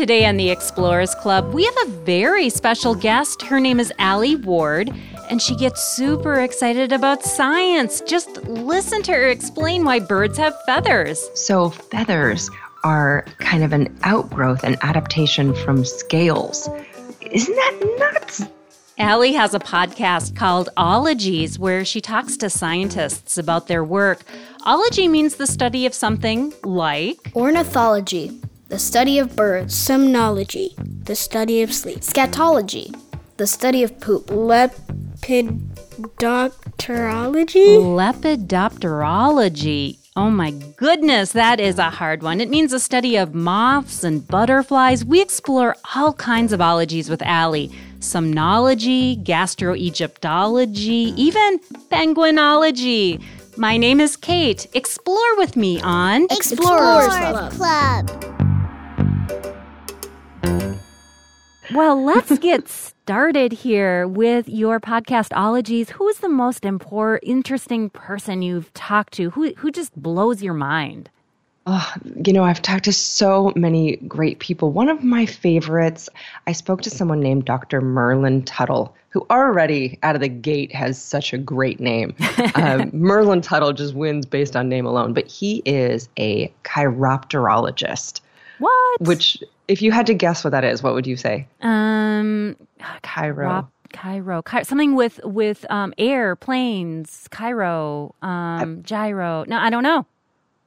Today on the Explorers Club, we have a very special guest. Her name is Alie Ward, and she gets super excited about science. Just listen to her explain why birds have feathers. So, feathers are kind of an outgrowth, an adaptation from scales. Isn't that nuts? Alie has a podcast called Ologies where she talks to scientists about their work. Ology means the study of something like ornithology, the study of birds, somnology, the study of sleep, scatology, the study of poop, lepidopterology, lepidopterology. Oh my goodness, that is a hard one. It means a study of moths and butterflies. We explore all kinds of ologies with Alie somnology, gastroegyptology, even penguinology. My name is Kate. Explore with me on Explorers, Explorers Club. Club. Well, let's get started here with your podcast ologies. Who is the most important, interesting person you've talked to? Who who just blows your mind? Oh, you know, I've talked to so many great people. One of my favorites, I spoke to someone named Dr. Merlin Tuttle, who already out of the gate has such a great name. um, Merlin Tuttle just wins based on name alone, but he is a chiropterologist. What? Which, if you had to guess what that is, what would you say? Um, Chiro. Chiro, Chiro, something with with um, air, planes, Chiro, um, gyro. No, I don't know.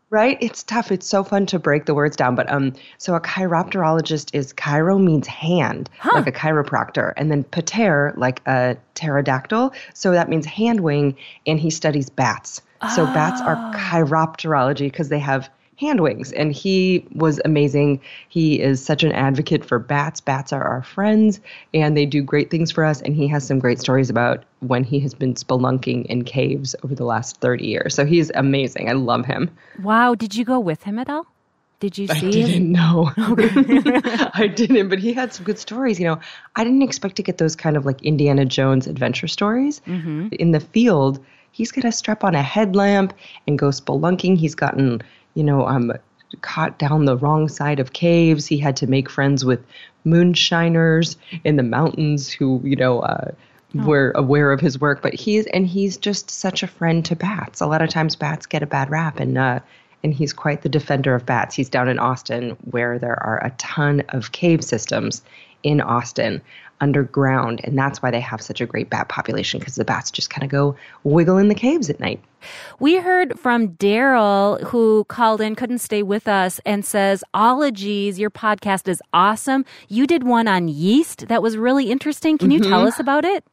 Right? It's tough. It's so fun to break the words down. But um, so a chiropterologist is chiro means hand, huh. like a chiropractor, and then pater like a pterodactyl. So that means hand wing, and he studies bats. So oh. bats are ah. chiropterology because they have hand wings. And he was amazing. He is such an advocate for bats. Bats are our friends and they do great things for us. And he has some great stories about when he has been spelunking in caves over the last 30 years. So he's amazing. I love him. Wow. Did you go with him at all? Did you see? I didn't know. I didn't, but he had some good stories. You know, I didn't expect to get those kind of like Indiana Jones adventure stories mm-hmm. in the field. He's got to strap on a headlamp and go spelunking. He's gotten you know, um, caught down the wrong side of caves. He had to make friends with moonshiners in the mountains who, you know, uh, oh. were aware of his work. But he's and he's just such a friend to bats. A lot of times bats get a bad rap, and uh, and he's quite the defender of bats. He's down in Austin where there are a ton of cave systems in Austin underground. And that's why they have such a great bat population because the bats just kind of go wiggle in the caves at night. We heard from Daryl who called in, couldn't stay with us, and says, Ologies, your podcast is awesome. You did one on yeast that was really interesting. Can you mm-hmm. tell us about it?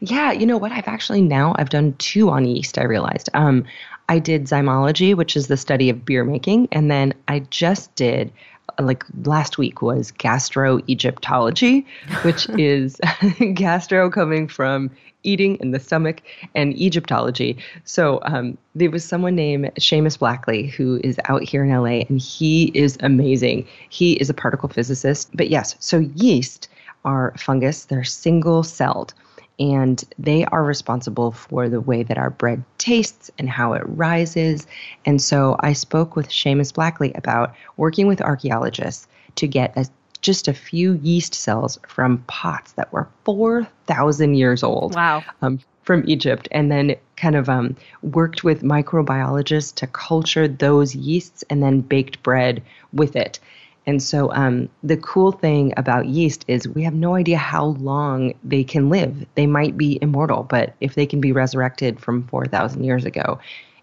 Yeah, you know what? I've actually now I've done two on yeast. I realized. Um, I did zymology, which is the study of beer making, and then I just did like last week was gastroegyptology, which is gastro coming from eating in the stomach and Egyptology. So um, there was someone named Seamus Blackley who is out here in LA and he is amazing. He is a particle physicist. But yes, so yeast are fungus, they're single celled and they are responsible for the way that our bread tastes and how it rises. And so I spoke with Seamus Blackley about working with archaeologists to get a, just a few yeast cells from pots that were 4,000 years old. Wow. Um, from Egypt, and then kind of um, worked with microbiologists to culture those yeasts and then baked bread with it. And so um, the cool thing about yeast is we have no idea how long they can live. They might be immortal, but if they can be resurrected from 4,000 years ago,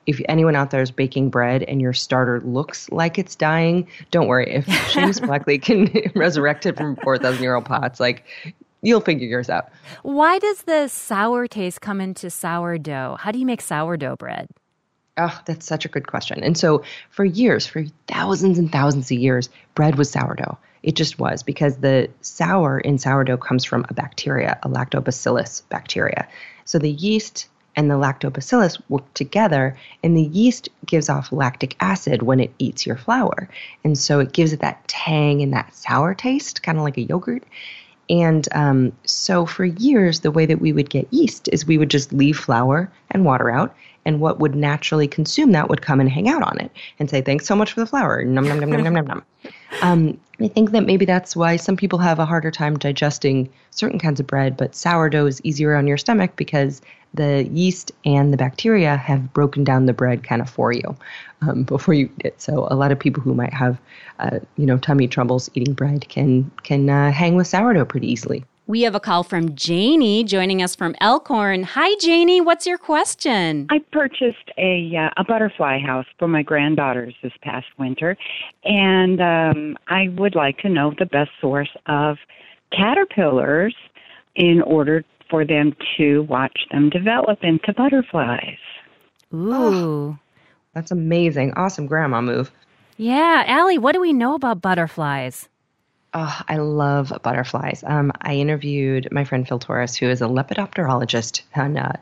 if anyone out there is baking bread and your starter looks like it's dying, don't worry. If Seamus Blackley can resurrect it from 4,000 year old pots, like you'll figure yours out. Why does the sour taste come into sourdough? How do you make sourdough bread? Oh, that's such a good question. And so, for years, for thousands and thousands of years, bread was sourdough. It just was because the sour in sourdough comes from a bacteria, a lactobacillus bacteria. So, the yeast and the lactobacillus work together, and the yeast gives off lactic acid when it eats your flour. And so, it gives it that tang and that sour taste, kind of like a yogurt. And um, so, for years, the way that we would get yeast is we would just leave flour and water out and what would naturally consume that would come and hang out on it and say, "Thanks so much for the flour." Num num num num num num num. Um, I think that maybe that's why some people have a harder time digesting certain kinds of bread, but sourdough is easier on your stomach because the yeast and the bacteria have broken down the bread kind of for you um, before you eat it. So a lot of people who might have, uh, you know, tummy troubles eating bread can can uh, hang with sourdough pretty easily. We have a call from Janie joining us from Elkhorn. Hi, Janie. What's your question? I purchased a uh, a butterfly house for my granddaughters this past winter, and um, I would like to know the best source of caterpillars in order for them to watch them develop into butterflies. Ooh. Oh. That's amazing. Awesome grandma move. Yeah, Alie, what do we know about butterflies? Oh, I love butterflies. Um, I interviewed my friend Phil Torres, who is a lepidopterologist, and uh,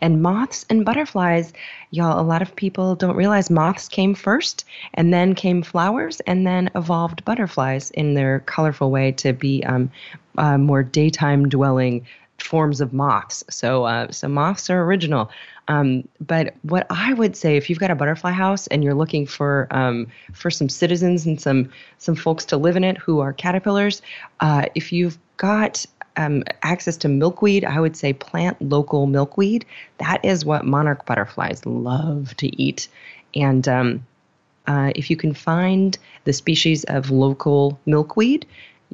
and moths and butterflies. Y'all, a lot of people don't realize moths came first, and then came flowers, and then evolved butterflies in their colorful way to be um, uh, more daytime dwelling forms of moths. So, uh, so moths are original. Um, but what I would say, if you've got a butterfly house and you're looking for um, for some citizens and some some folks to live in it who are caterpillars, uh, if you've got um, access to milkweed, I would say plant local milkweed. That is what monarch butterflies love to eat, and um, uh, if you can find the species of local milkweed,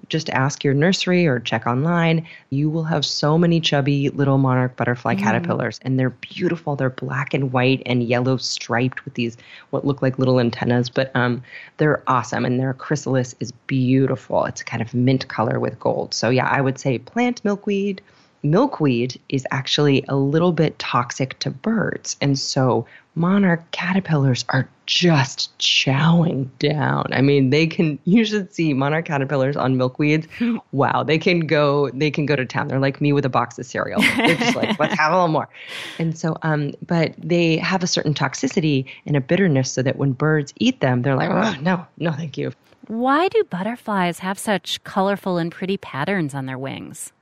just ask your nursery or check online. You will have so many chubby little monarch butterfly mm. caterpillars, and they're beautiful. They're black and white and yellow striped with these what look like little antennas, but um, they're awesome. And their chrysalis is beautiful. It's kind of mint color with gold. So yeah, I would say plant milkweed. Milkweed is actually a little bit toxic to birds, and so monarch caterpillars are just chowing down. I mean, they can you should see monarch caterpillars on milkweeds. Wow, they can go they can go to town. They're like me with a box of cereal. They're just like, let's have a little more. And so um but they have a certain toxicity and a bitterness so that when birds eat them, they're like, "Oh, no, no, thank you." Why do butterflies have such colorful and pretty patterns on their wings?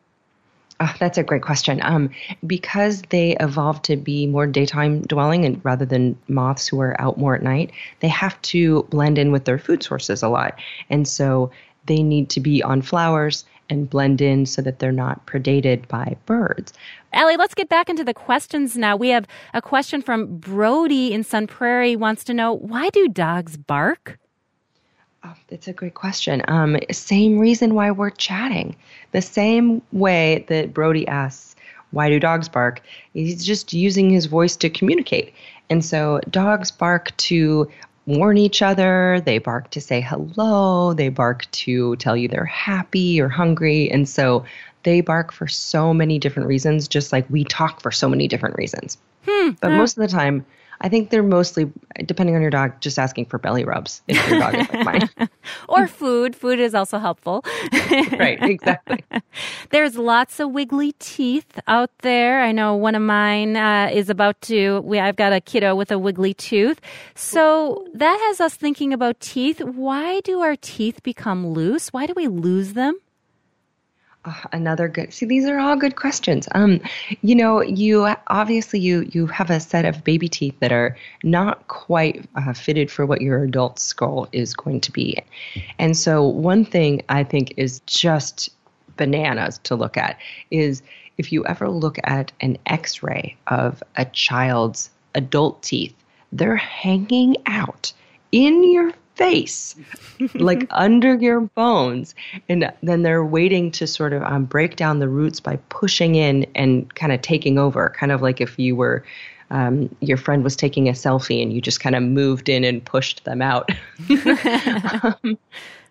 Oh, that's a great question. Um, because they evolved to be more daytime dwelling and rather than moths who are out more at night, they have to blend in with their food sources a lot. And so they need to be on flowers and blend in so that they're not predated by birds. Alie, let's get back into the questions now. We have a question from Brody in Sun Prairie wants to know why do dogs bark? Oh, it's a great question. Um, same reason why we're chatting. The same way that Brody asks, why do dogs bark? He's just using his voice to communicate. And so dogs bark to warn each other, they bark to say hello, they bark to tell you they're happy or hungry. And so they bark for so many different reasons, just like we talk for so many different reasons. Hmm, but most of the time, I think they're mostly, depending on your dog, just asking for belly rubs if your dog is like mine. or food. Food is also helpful. right, exactly. There's lots of wiggly teeth out there. I know one of mine uh, is about to, we, I've got a kiddo with a wiggly tooth. So that has us thinking about teeth. Why do our teeth become loose? Why do we lose them? Uh, another good see these are all good questions. Um you know you obviously you you have a set of baby teeth that are not quite uh, fitted for what your adult skull is going to be. And so one thing i think is just bananas to look at is if you ever look at an x-ray of a child's adult teeth they're hanging out in your face, like under your bones. And then they're waiting to sort of um, break down the roots by pushing in and kind of taking over, kind of like if you were. Um, your friend was taking a selfie and you just kind of moved in and pushed them out. um,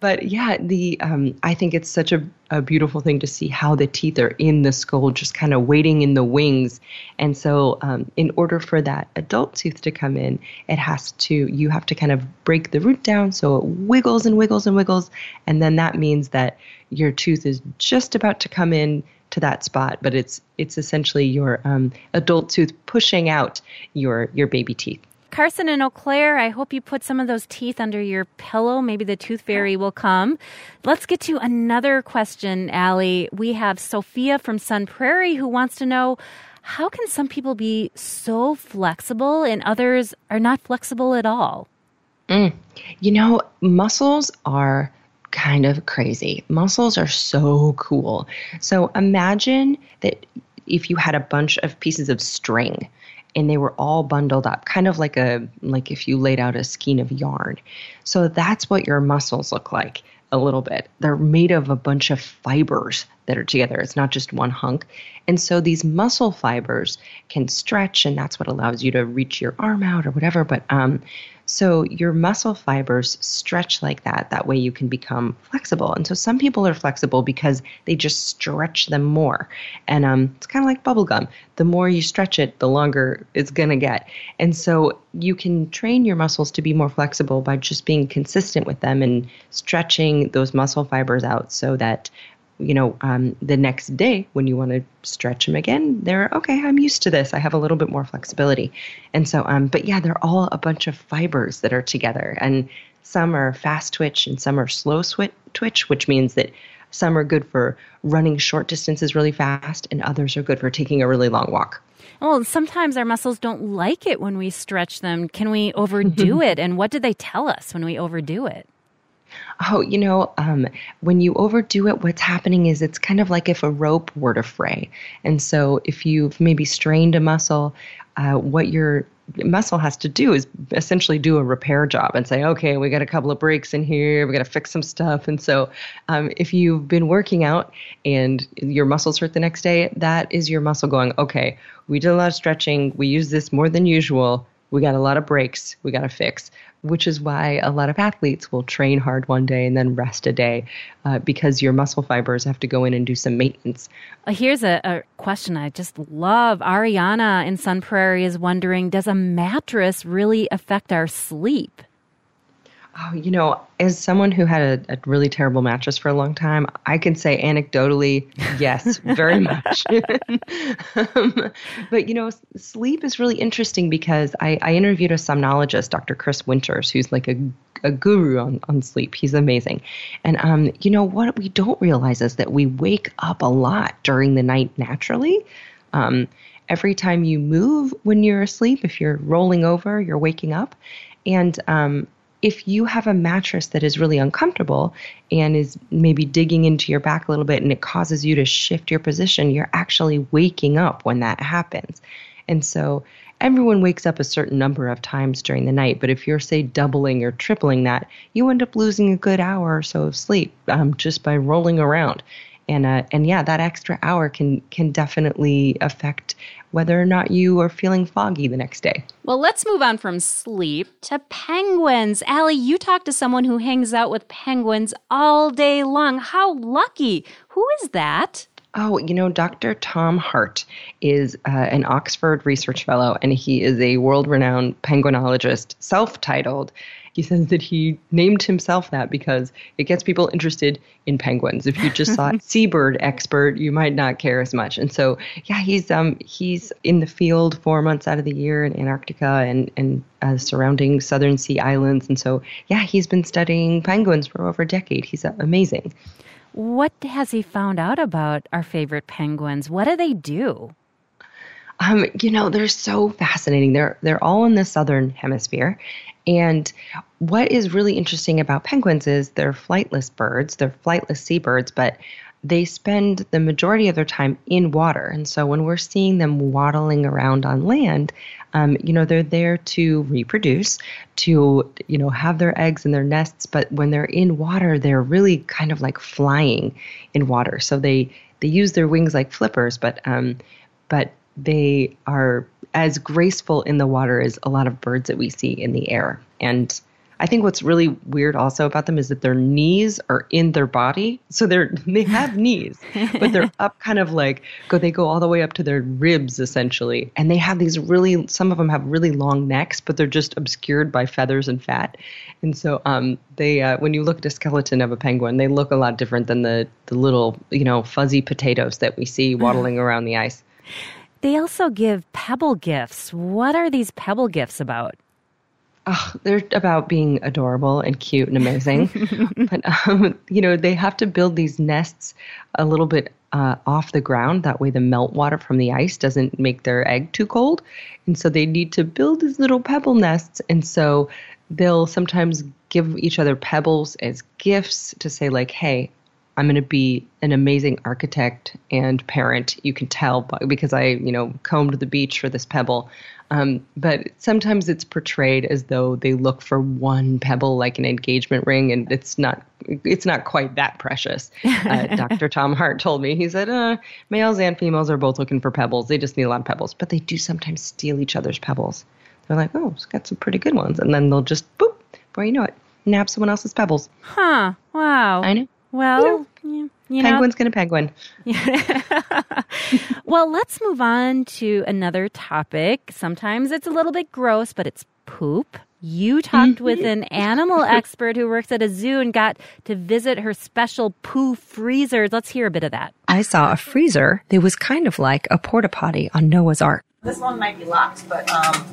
but yeah, the um, I think it's such a, a beautiful thing to see how the teeth are in the skull, just kind of waiting in the wings. And so, um, in order for that adult tooth to come in, it has to you have to kind of break the root down so it wiggles and wiggles and wiggles, and then that means that your tooth is just about to come in to that spot, but it's it's essentially your um, adult tooth pushing out your your baby teeth. Carson and Eau Claire, I hope you put some of those teeth under your pillow. Maybe the tooth fairy will come. Let's get to another question, Alie. We have Sophia from Sun Prairie who wants to know how can some people be so flexible and others are not flexible at all? Mm. You know, muscles are kind of crazy. Muscles are so cool. So imagine that if you had a bunch of pieces of string and they were all bundled up kind of like a like if you laid out a skein of yarn. So that's what your muscles look like a little bit. They're made of a bunch of fibers that are together it's not just one hunk and so these muscle fibers can stretch and that's what allows you to reach your arm out or whatever but um so your muscle fibers stretch like that. That way you can become flexible. And so some people are flexible because they just stretch them more. And um, it's kind of like bubble gum. The more you stretch it, the longer it's going to get. And so you can train your muscles to be more flexible by just being consistent with them and stretching those muscle fibers out so that you know, um, the next day when you want to stretch them again, they're okay. I'm used to this. I have a little bit more flexibility, and so, um, but yeah, they're all a bunch of fibers that are together, and some are fast twitch and some are slow twitch, which means that some are good for running short distances really fast, and others are good for taking a really long walk. Well, sometimes our muscles don't like it when we stretch them. Can we overdo it? And what do they tell us when we overdo it? Oh, you know, um, when you overdo it, what's happening is it's kind of like if a rope were to fray. And so if you've maybe strained a muscle, uh, what your muscle has to do is essentially do a repair job and say, okay, we got a couple of breaks in here, we got to fix some stuff. And so, um, if you've been working out and your muscles hurt the next day, that is your muscle going, okay, we did a lot of stretching, we use this more than usual. We got a lot of breaks. We got to fix, which is why a lot of athletes will train hard one day and then rest a day uh, because your muscle fibers have to go in and do some maintenance. Uh, here's a, a question I just love. Ariana in Sun Prairie is wondering Does a mattress really affect our sleep? Oh, you know, as someone who had a, a, really terrible mattress for a long time, I can say anecdotally, yes, very much. um, but, you know, sleep is really interesting because I, I, interviewed a somnologist, Dr. Chris Winters, who's like a, a guru on, on sleep. He's amazing. And, um, you know, what we don't realize is that we wake up a lot during the night naturally. Um, every time you move when you're asleep, if you're rolling over, you're waking up. And um, if you have a mattress that is really uncomfortable and is maybe digging into your back a little bit and it causes you to shift your position, you're actually waking up when that happens. And so everyone wakes up a certain number of times during the night, but if you're, say, doubling or tripling that, you end up losing a good hour or so of sleep um, just by rolling around. And, uh, and yeah, that extra hour can can definitely affect whether or not you are feeling foggy the next day. Well, let's move on from sleep to penguins. Alie, you talk to someone who hangs out with penguins all day long. How lucky. Who is that? Oh, you know, Dr. Tom Hart is uh, an Oxford research fellow, and he is a world renowned penguinologist, self titled. He says that he named himself that because it gets people interested in penguins. If you just saw seabird expert, you might not care as much. And so, yeah, he's um he's in the field four months out of the year in Antarctica and and uh, surrounding southern sea islands. And so, yeah, he's been studying penguins for over a decade. He's uh, amazing. What has he found out about our favorite penguins? What do they do? Um, you know, they're so fascinating. They're they're all in the southern hemisphere. And what is really interesting about penguins is they're flightless birds, they're flightless seabirds, but they spend the majority of their time in water. And so when we're seeing them waddling around on land, um, you know, they're there to reproduce, to, you know, have their eggs in their nests. But when they're in water, they're really kind of like flying in water. So they, they use their wings like flippers, but, um, but they are as graceful in the water as a lot of birds that we see in the air. And I think what's really weird also about them is that their knees are in their body. So they're they have knees, but they're up kind of like go they go all the way up to their ribs essentially. And they have these really some of them have really long necks, but they're just obscured by feathers and fat. And so um they uh, when you look at a skeleton of a penguin, they look a lot different than the the little, you know, fuzzy potatoes that we see waddling around the ice. They also give pebble gifts. What are these pebble gifts about? Oh, they're about being adorable and cute and amazing. but, um, you know, they have to build these nests a little bit uh, off the ground. That way, the meltwater from the ice doesn't make their egg too cold. And so they need to build these little pebble nests. And so they'll sometimes give each other pebbles as gifts to say, like, hey, I'm going to be an amazing architect and parent. You can tell because I, you know, combed the beach for this pebble. Um, but sometimes it's portrayed as though they look for one pebble, like an engagement ring, and it's not. It's not quite that precious. Uh, Dr. Tom Hart told me. He said, uh, males and females are both looking for pebbles. They just need a lot of pebbles, but they do sometimes steal each other's pebbles. They're like, oh, it's got some pretty good ones, and then they'll just boop, before you know it, nab someone else's pebbles. Huh? Wow. I know. Well, you know, penguin's gonna penguin. well, let's move on to another topic. Sometimes it's a little bit gross, but it's poop. You talked with Mm-hmm. an animal expert who works at a zoo and got to visit her special poo freezers. Let's hear a bit of that. I saw a freezer that was kind of like a porta potty on Noah's Ark. This one might be locked, but um,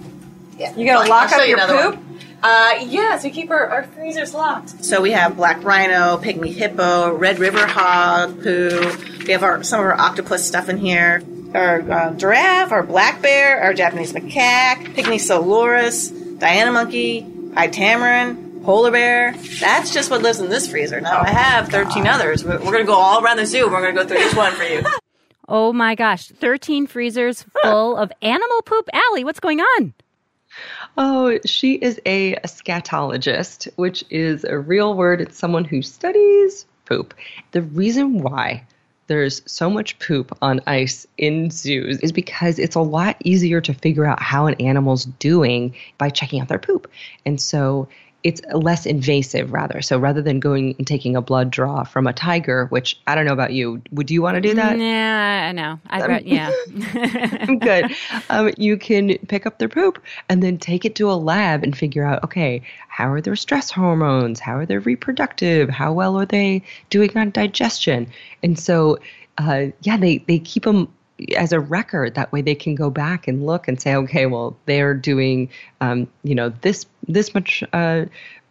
yeah. You gotta lock I'll up you your another poop? one. Uh, yes, we keep our, our freezers locked. So we have black rhino, pygmy hippo, red river hog poo. We have our some of our octopus stuff in here. Our uh, giraffe, our black bear, our Japanese macaque, pygmy slow loris, Diana monkey, pied tamarin, polar bear. That's just what lives in this freezer. Now I have 13 others. We're, we're gonna go all around the zoo. We're gonna go through each one for you. Oh my gosh, 13 freezers full of animal poop. Alie, what's going on? Oh, she is a, scatologist, which is a real word. It's someone who studies poop. The reason why there's so much poop on ice in zoos is because it's a lot easier to figure out how an animal's doing by checking out their poop. And so it's less invasive rather. So rather than going and taking a blood draw from a tiger, which I don't know about you, would you want to do that? Yeah, I know. Yeah. Good. Um, you can pick up their poop and then take it to a lab and figure out okay, how are their stress hormones? How are they reproductive? How well are they doing on digestion? And so, uh, yeah, they, they keep them as a record. That way they can go back and look and say, okay, well, they're doing, um, you know, this, this much. Uh,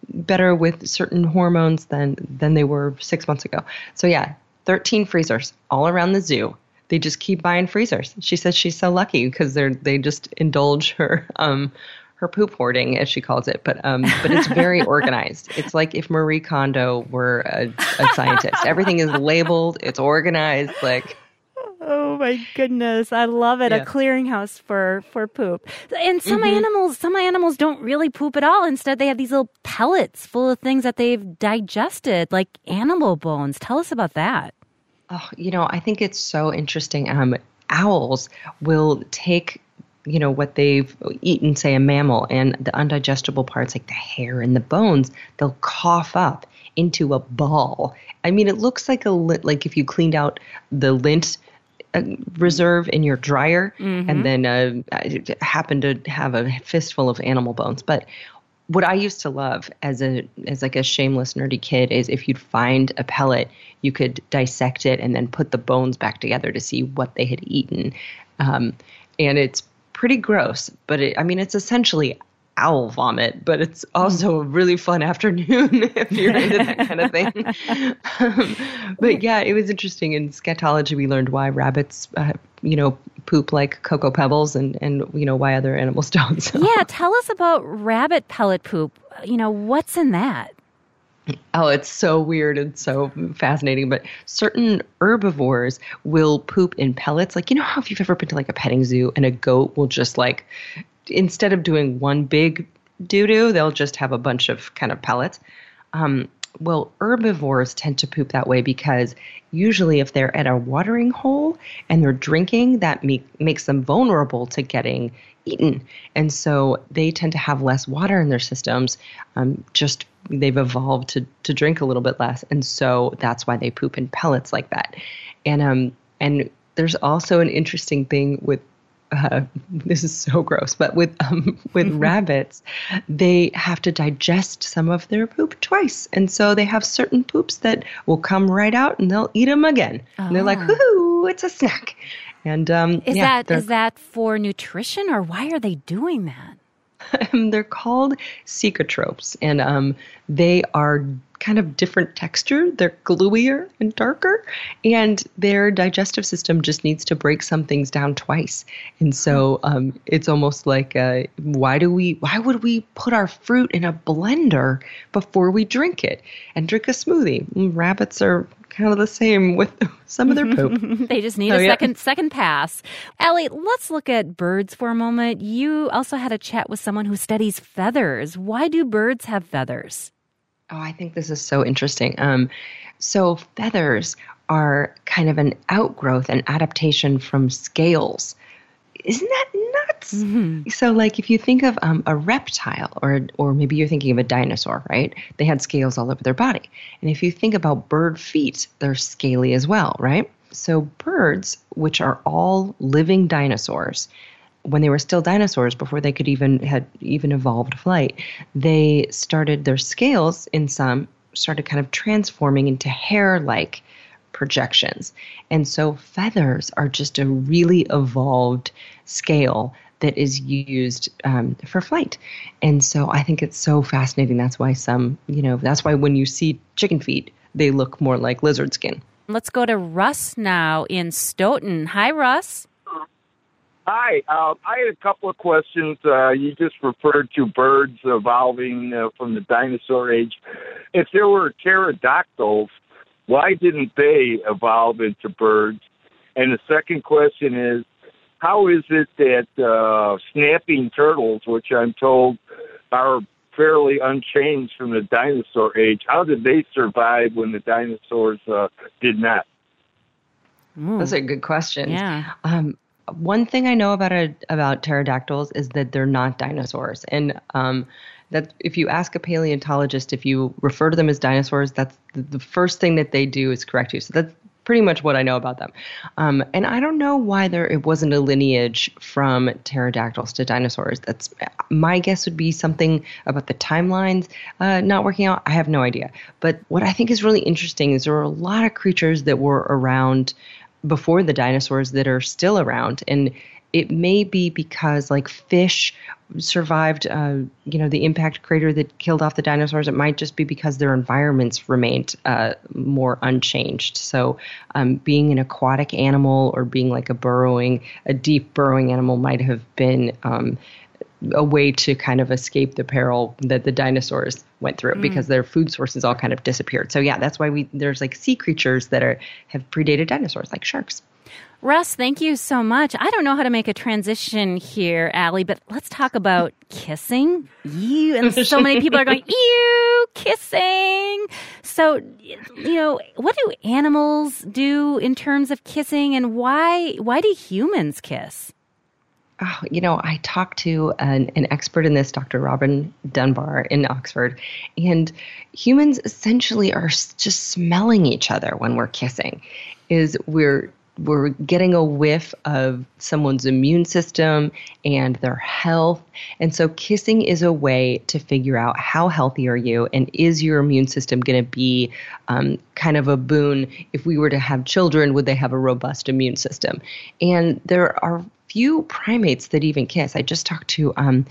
better with certain hormones than than they were six months ago. So yeah, 13 freezers all around the zoo. They just keep buying freezers. She says she's so lucky because they're they just indulge her um her poop hoarding as she calls it. But um but it's very organized. It's like if Marie Kondo were a, a scientist. Everything is labeled. It's organized. Like Oh my goodness, I love it. A clearinghouse for for poop. And some Mm-hmm. animals, some animals don't really poop at all. Instead, they have these little pellets full of things that they've digested, like animal bones. Tell us about that. Oh, you know, I think it's so interesting. Um, owls will take, you know, what they've eaten, say a mammal, and the undigestible parts like the hair and the bones, they'll cough up into a ball. I mean, it looks like a like if you cleaned out the lint reserve in your dryer and then uh, happen to have a fistful of animal bones. But what I used to love as a as like a shameless nerdy kid is if you'd find a pellet, you could dissect it and then put the bones back together to see what they had eaten, um, and it's pretty gross. But it, I mean, it's essentially owl vomit, but it's also a really fun afternoon if you're into that kind of thing. um, but yeah, it was interesting. In scatology, we learned why rabbits, uh, you know, poop like cocoa pebbles, and and you know why other animals don't. So. Yeah, tell us about rabbit pellet poop. You know, what's in that? Oh, it's so weird and so fascinating. But certain herbivores will poop in pellets. Like, you know how if you've ever been to like a petting zoo and a goat will just like, instead of doing one big doo doo, they'll just have a bunch of kind of pellets. Um, well, herbivores tend to poop that way because usually if they're at a watering hole and they're drinking, that make, makes them vulnerable to getting eaten. And so they tend to have less water in their systems. Um, just they've evolved to, to drink a little bit less. And so that's why they poop in pellets like that. And, um, and there's also an interesting thing with uh, this is so gross, but with um, with rabbits, they have to digest some of their poop twice, and so they have certain poops that will come right out, and they'll eat them again. And they're like, "Woohoo! It's a snack!" And um, Is yeah, that that for nutrition or why are they doing that? they're called cecotropes, and um, they are kind of different texture. They're gluier and darker, and their digestive system just needs to break some things down twice. And so um, it's almost like, uh, why do we? Why would we put our fruit in a blender before we drink it and drink a smoothie? Rabbits are kind of the same with some of their poop. they just need Oh, a yeah. second second pass. Ellie, let's look at birds for a moment. You also had a chat with someone who studies feathers. Why do birds have feathers? Oh, I think this is so interesting. Um, so feathers are kind of an outgrowth, an adaptation from scales. Isn't that nuts? So, like, if you think of um, a reptile, or or maybe you're thinking of a dinosaur, right? They had scales all over their body. And if you think about bird feet, they're scaly as well, right? So, birds, which are all living dinosaurs, when they were still dinosaurs before they could even had even evolved flight they started their scales in some started kind of transforming into hair like projections and so feathers are just a really evolved scale that is used um, for flight and so i think it's so fascinating that's why some you know that's why when you see chicken feet they look more like lizard skin Let's go to Russ now in Stoughton. Hi, Russ. Hi, uh, I had a couple of questions. Uh, you just referred to birds evolving uh, from the dinosaur age. If there were pterodactyls, why didn't they evolve into birds? And the second question is, how is it that uh, snapping turtles, which I'm told are fairly unchanged from the dinosaur age, how did they survive when the dinosaurs uh, did not? Those are good questions. Yeah. Um, one thing I know about a, about pterodactyls is that they're not dinosaurs, and um, that if you ask a paleontologist if you refer to them as dinosaurs, that's the, the first thing that they do is correct you. So that's pretty much what I know about them. Um, and I don't know why there it wasn't a lineage from pterodactyls to dinosaurs. That's my guess would be something about the timelines uh, not working out. I have no idea. But what I think is really interesting is there are a lot of creatures that were around before the dinosaurs that are still around. And it may be because like fish survived uh, you know the impact crater that killed off the dinosaurs. It might just be because their environments remained uh, more unchanged. So um, being an aquatic animal or being like a burrowing a deep burrowing animal might have been um, a way to kind of escape the peril that the dinosaurs went through mm. because their food sources all kind of disappeared. So yeah, that's why we there's like sea creatures that are have predated dinosaurs like sharks. Russ, thank you so much. I don't know how to make a transition here, Alie, but let's talk about kissing. You and so many people are going, ew, kissing. So, you know, what do animals do in terms of kissing and why why do humans kiss? Oh, you know, I talked to an, an expert in this, Dr. Robin Dunbar in Oxford, and humans essentially are just smelling each other when we're kissing. Is we're we're getting a whiff of someone's immune system and their health. And so kissing is a way to figure out how healthy are you and is your immune system going to be um, kind of a boon if we were to have children would they have a robust immune system and there are few primates that even kiss i just talked to um,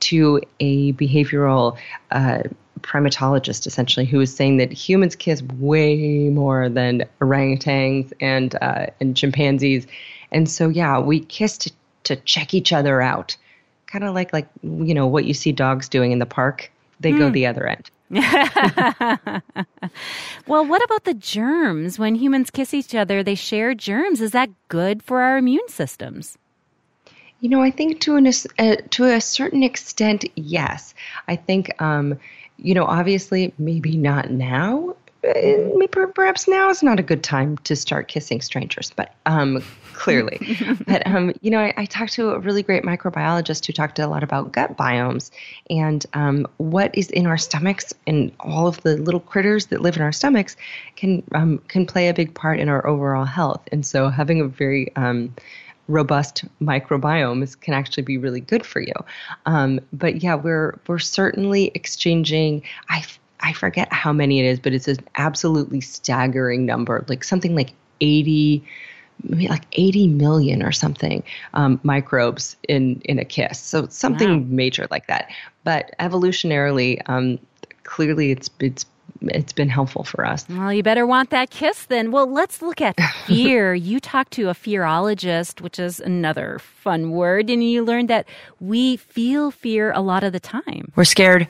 to a behavioral uh, primatologist essentially who was saying that humans kiss way more than orangutans and uh, and chimpanzees and so yeah we kiss to, to check each other out kind of like like you know what you see dogs doing in the park they go the other end Well, what about the germs? When humans kiss each other, they share germs. Is that good for our immune systems? You know, I think to an uh, to a certain extent, yes. I think, um, you know, obviously, maybe not now. Uh, maybe perhaps now is not a good time to start kissing strangers, but um, clearly. but um, you know, I, I talked to a really great microbiologist who talked a lot about gut biomes and um, what is in our stomachs and all of the little critters that live in our stomachs can um, can play a big part in our overall health. And so, having a very um, robust microbiomes can actually be really good for you. Um, but yeah, we're we're certainly exchanging. I I forget how many it is, but it's an absolutely staggering number, like something like eighty maybe like 80 million or something um, microbes in in a kiss. So something wow. major like that. But evolutionarily, um, clearly it's it's it's been helpful for us. Well, you better want that kiss then. Well, let's look at fear. you talked to a fearologist, which is another fun word, and you learned that we feel fear a lot of the time. We're scared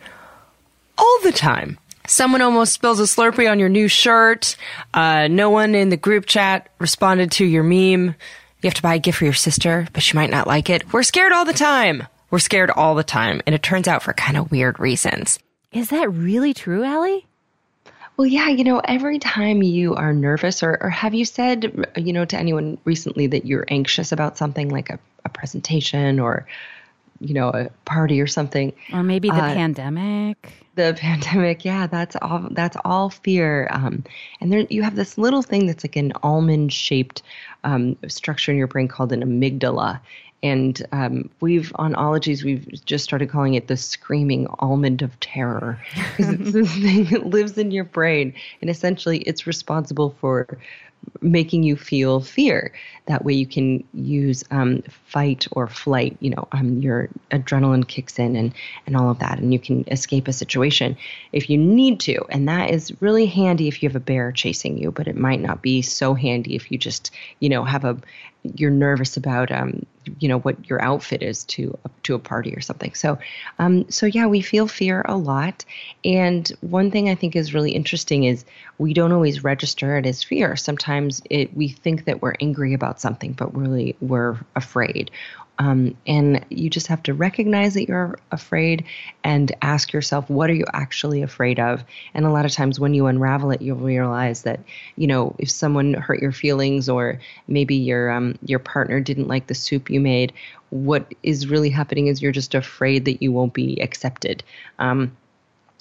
all the time. Someone almost spills a Slurpee on your new shirt. Uh, no one in the group chat responded to your meme. You have to buy a gift for your sister, but she might not like it. We're scared all the time. We're scared all the time, and it turns out for kind of weird reasons. Is that really true, Alie? Well, yeah, you know, every time you are nervous, or, or have you said, you know, to anyone recently that you're anxious about something like a, a presentation or, you know, a party or something? Or maybe the uh, pandemic? The pandemic, yeah, that's all. That's all fear. Um, and there, you have this little thing that's like an almond-shaped um, structure in your brain called an amygdala, and um, we've on ologies we've just started calling it the screaming almond of terror because it's this thing that lives in your brain and essentially it's responsible for making you feel fear. That way you can use um, fight or flight. You know, um, your adrenaline kicks in and and all of that, and you can escape a situation if you need to. And that is really handy if you have a bear chasing you, but it might not be so handy if you just you know have a you're nervous about um, you know what your outfit is to to a party or something. So um, so yeah, we feel fear a lot. And one thing I think is really interesting is we don't always register it as fear. Sometimes it we think that we're angry about something, but really we're afraid. Um, and you just have to recognize that you're afraid and ask yourself, what are you actually afraid of? And a lot of times when you unravel it, you'll realize that, you know, if someone hurt your feelings or maybe your um, your partner didn't like the soup you made, what is really happening is you're just afraid that you won't be accepted. Um,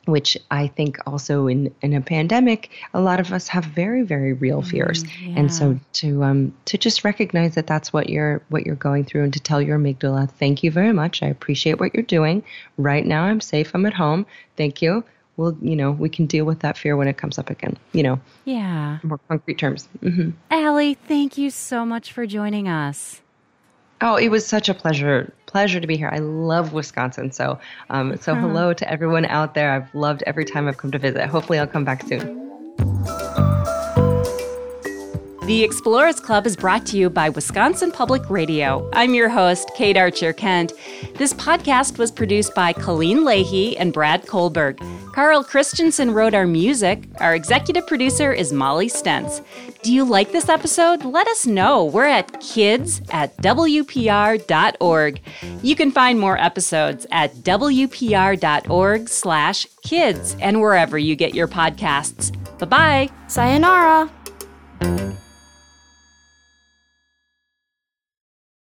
which I think also in, in a pandemic, a lot of us have very, very real mm-hmm. fears. Mm, yeah. And so to um, to just recognize that that's what you're what you're going through, and to tell your amygdala, thank you very much. I appreciate what you're doing. Right now, I'm safe. I'm at home. Thank you. Well, you know, we can deal with that fear when it comes up again. You know. Yeah. More concrete terms. Mm-hmm. Alie, thank you so much for joining us. Oh, it was such a pleasure pleasure to be here. I love Wisconsin. So, um, so hello to everyone out there. I've loved every time I've come to visit. Hopefully, I'll come back soon. The Explorers Club is brought to you by Wisconsin Public Radio. I'm your host, Kate Archer Kent. This podcast was produced by Colleen Leahy and Brad Kohlberg. Carl Christensen wrote our music. Our executive producer is Molly Stentz. Do you like this episode? Let us know. We're at kids at WPR.org. You can find more episodes at WPR.org slash kids and wherever you get your podcasts. Bye-bye. Sayonara.